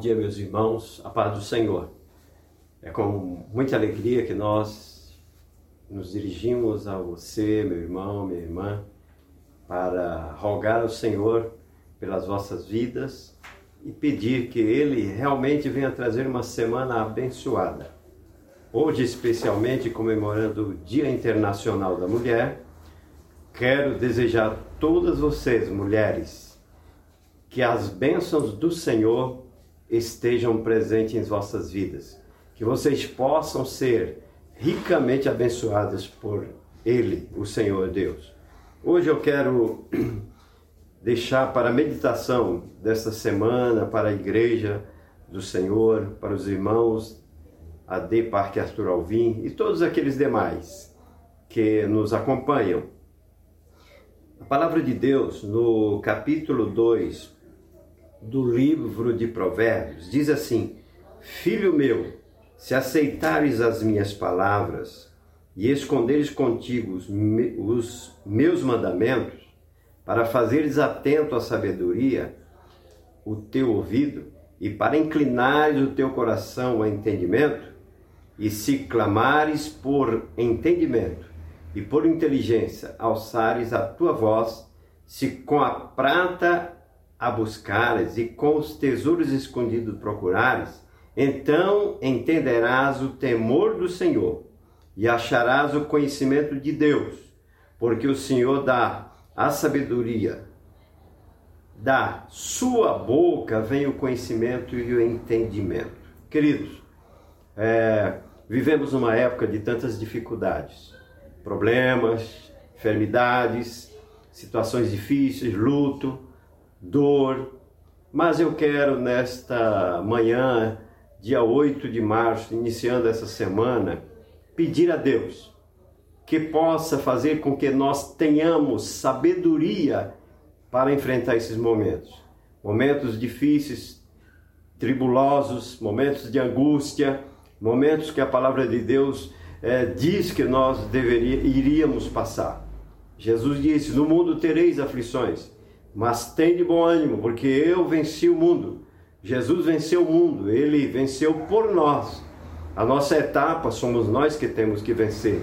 dia, meus irmãos, a paz do Senhor. É com muita alegria que nós nos dirigimos a você, meu irmão, minha irmã, para rogar ao Senhor pelas vossas vidas e pedir que Ele realmente venha trazer uma semana abençoada. Hoje, especialmente comemorando o Dia Internacional da Mulher, quero desejar a todas vocês, mulheres, que as bênçãos do Senhor estejam presentes em vossas vidas, que vocês possam ser ricamente abençoadas por Ele, o Senhor Deus. Hoje eu quero deixar para a meditação desta semana, para a igreja do Senhor, para os irmãos AD Parque Arthur Alvim e todos aqueles demais que nos acompanham. A palavra de Deus, no capítulo 2, do livro de Provérbios. Diz assim: Filho meu, se aceitares as minhas palavras e esconderes contigo os, meus mandamentos, para fazeres atento à sabedoria o teu ouvido e para inclinares o teu coração ao entendimento, e se clamares por entendimento e por inteligência alçares a tua voz, se com a prata a buscares e com os tesouros escondidos procurares, então entenderás o temor do Senhor e acharás o conhecimento de Deus, porque o Senhor dá a sabedoria, da sua boca vem o conhecimento e o entendimento. Queridos, é, vivemos uma época de tantas dificuldades, problemas, enfermidades, situações difíceis, luto dor, mas eu quero nesta manhã, dia 8 de março, iniciando essa semana, pedir a Deus que possa fazer com que nós tenhamos sabedoria para enfrentar esses momentos. Momentos difíceis, tribulosos, momentos de angústia, momentos que a palavra de Deus é, diz que nós deveria, iríamos passar. Jesus disse: No mundo tereis aflições, mas tem de bom ânimo, porque eu venci o mundo. Jesus venceu o mundo, ele venceu por nós. A nossa etapa somos nós que temos que vencer.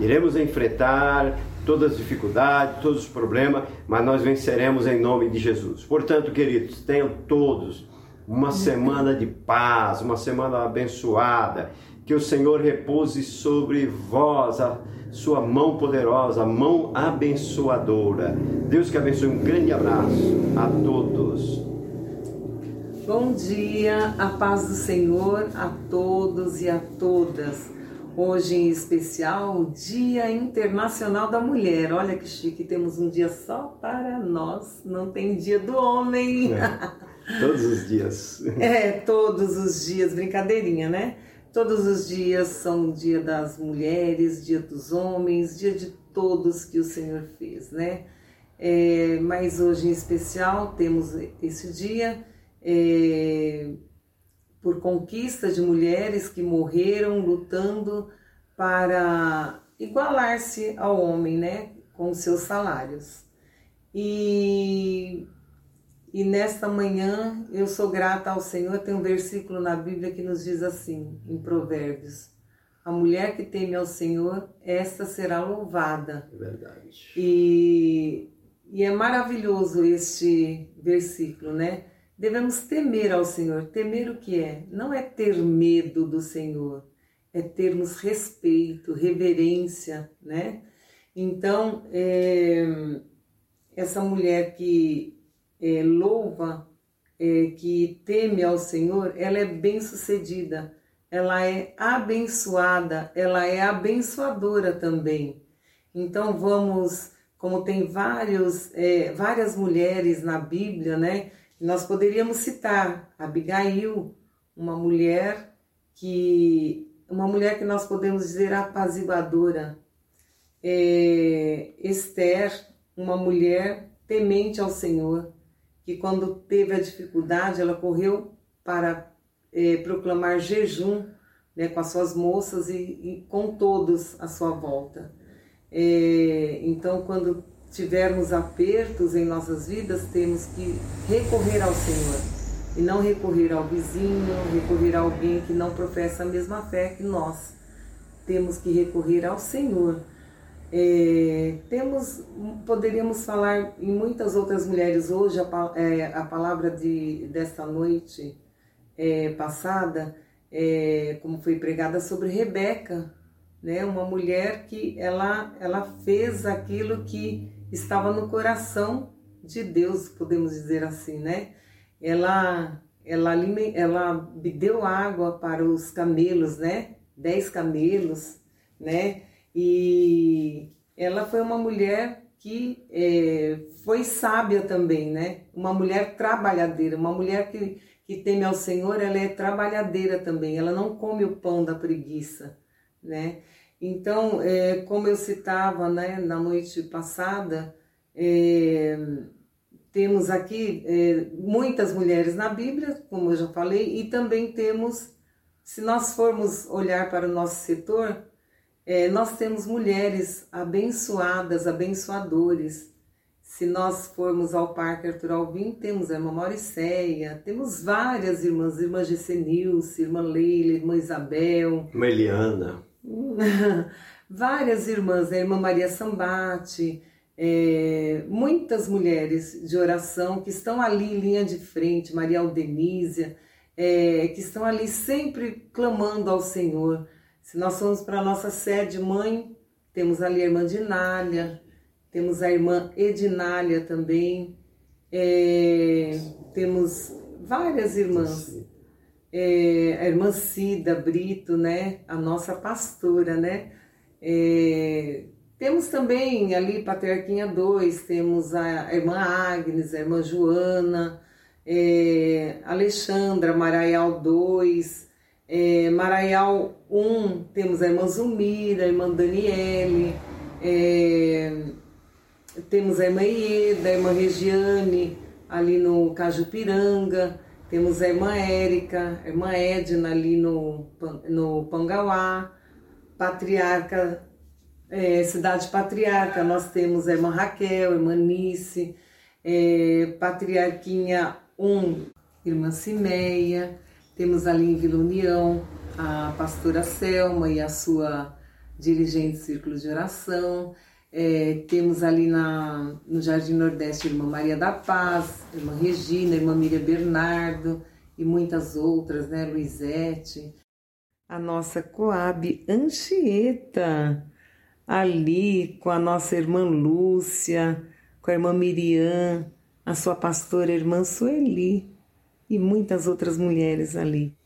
Iremos enfrentar todas as dificuldades, todos os problemas, mas nós venceremos em nome de Jesus. Portanto, queridos, tenham todos uma semana de paz, uma semana abençoada. Que o Senhor repouse sobre vós a sua mão poderosa, a mão abençoadora. Deus que abençoe. Um grande abraço a todos. Bom dia, a paz do Senhor a todos e a todas. Hoje em especial, Dia Internacional da Mulher. Olha que chique, temos um dia só para nós, não tem dia do homem. É, todos os dias. é, todos os dias, brincadeirinha, né? Todos os dias são dia das mulheres, dia dos homens, dia de todos que o Senhor fez, né? É, mas hoje em especial temos esse dia é, por conquista de mulheres que morreram lutando para igualar-se ao homem, né? Com seus salários. E e nesta manhã eu sou grata ao Senhor. Tem um versículo na Bíblia que nos diz assim, em Provérbios: A mulher que teme ao Senhor, esta será louvada. É verdade. E, e é maravilhoso este versículo, né? Devemos temer ao Senhor. Temer o que é? Não é ter medo do Senhor, é termos respeito, reverência, né? Então, é, essa mulher que é, louva, é, que teme ao Senhor, ela é bem-sucedida, ela é abençoada, ela é abençoadora também. Então vamos, como tem vários, é, várias mulheres na Bíblia, né? Nós poderíamos citar Abigail, uma mulher que uma mulher que nós podemos dizer apaziguadora. É, Esther, uma mulher temente ao Senhor que quando teve a dificuldade, ela correu para é, proclamar jejum né, com as suas moças e, e, com todos à sua volta. É, então, quando tivermos apertos em nossas vidas, temos que recorrer ao Senhor. e não recorrer ao vizinho, recorrer a alguém que não professa a mesma fé que nós. Temos que recorrer ao Senhor. É, temos, poderíamos falar em muitas outras mulheres hoje a, é, a palavra de desta noite é, passada, é, como foi pregada sobre Rebeca, né? Uma mulher que ela ela fez aquilo que estava no coração de Deus, podemos dizer assim, né? ela ela ela deu água para os camelos, né? Dez camelos, né? E ela foi uma mulher que é, foi sábia também, né? Uma mulher trabalhadeira, uma mulher que, que teme ao Senhor, ela é trabalhadeira também, ela não come o pão da preguiça, né? Então, é, como eu citava né, na noite passada, é, temos aqui é, muitas mulheres na Bíblia, como eu já falei, e também temos, se nós formos olhar para o nosso setor, é, nós temos mulheres abençoadas, abençoadores. Se nós formos ao Parque Arthur Alvim, temos a irmã Mauricéia, temos várias irmãs, irmã Gessenilce, irmã Leila, irmã Isabel. Irmã Eliana. várias irmãs, a irmã Maria Sambate, é, muitas mulheres de oração que estão ali em linha de frente, Maria Aldenísia, é, que estão ali sempre clamando ao Senhor. Se nós formos para a nossa sede mãe, temos ali a irmã Dinália, temos a irmã Edinália também, é, temos várias irmãs. É, a irmã Cida Brito, né? A nossa pastora, né? É, temos também ali Patriarquinha 2, temos a irmã Agnes, a irmã Joana, é, Alexandra, Maraial 2, é, Maraial 1, temos a irmã Zumira, a irmã Daniele, é, temos a irmã Ieda, a irmã Regiane, ali no Cajupiranga, temos a irmã Érica, a irmã Edna ali no, no Pangauá, Patriarca é, Cidade Patriarca, nós temos a irmã Raquel, a irmã Nice, é, Patriarquinha 1, irmã Cimeia, temos ali em Vila União a pastora Selma e a sua dirigente círculo de oração, é, temos ali na, no Jardim Nordeste a irmã Maria da Paz, a irmã Regina, a irmã Miriam Bernardo e muitas outras, né, Luizete. A nossa Coab Anchieta, ali com a nossa irmã Lúcia, com a irmã Miriam, a sua pastora irmã Sueli e muitas outras mulheres ali.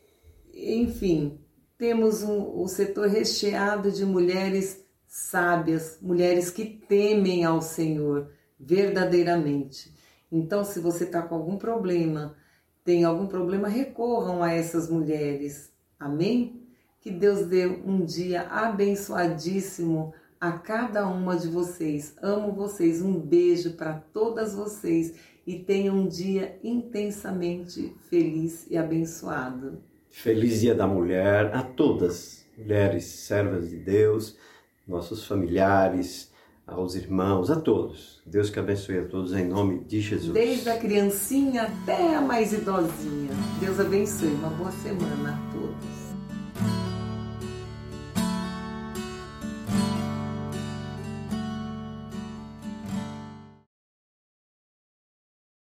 Enfim, temos um, um setor recheado de mulheres sábias, mulheres que temem ao Senhor verdadeiramente. Então, se você está com algum problema, tem algum problema, recorram a essas mulheres. Amém? Que Deus dê um dia abençoadíssimo a cada uma de vocês. Amo vocês. Um beijo para todas vocês e tenham um dia intensamente feliz e abençoado. Feliz Dia da Mulher a todas, mulheres servas de Deus, nossos familiares, aos irmãos, a todos. Deus que abençoe a todos em nome de Jesus. Desde a criancinha até a mais idosinha. Deus abençoe. Uma boa semana a todos.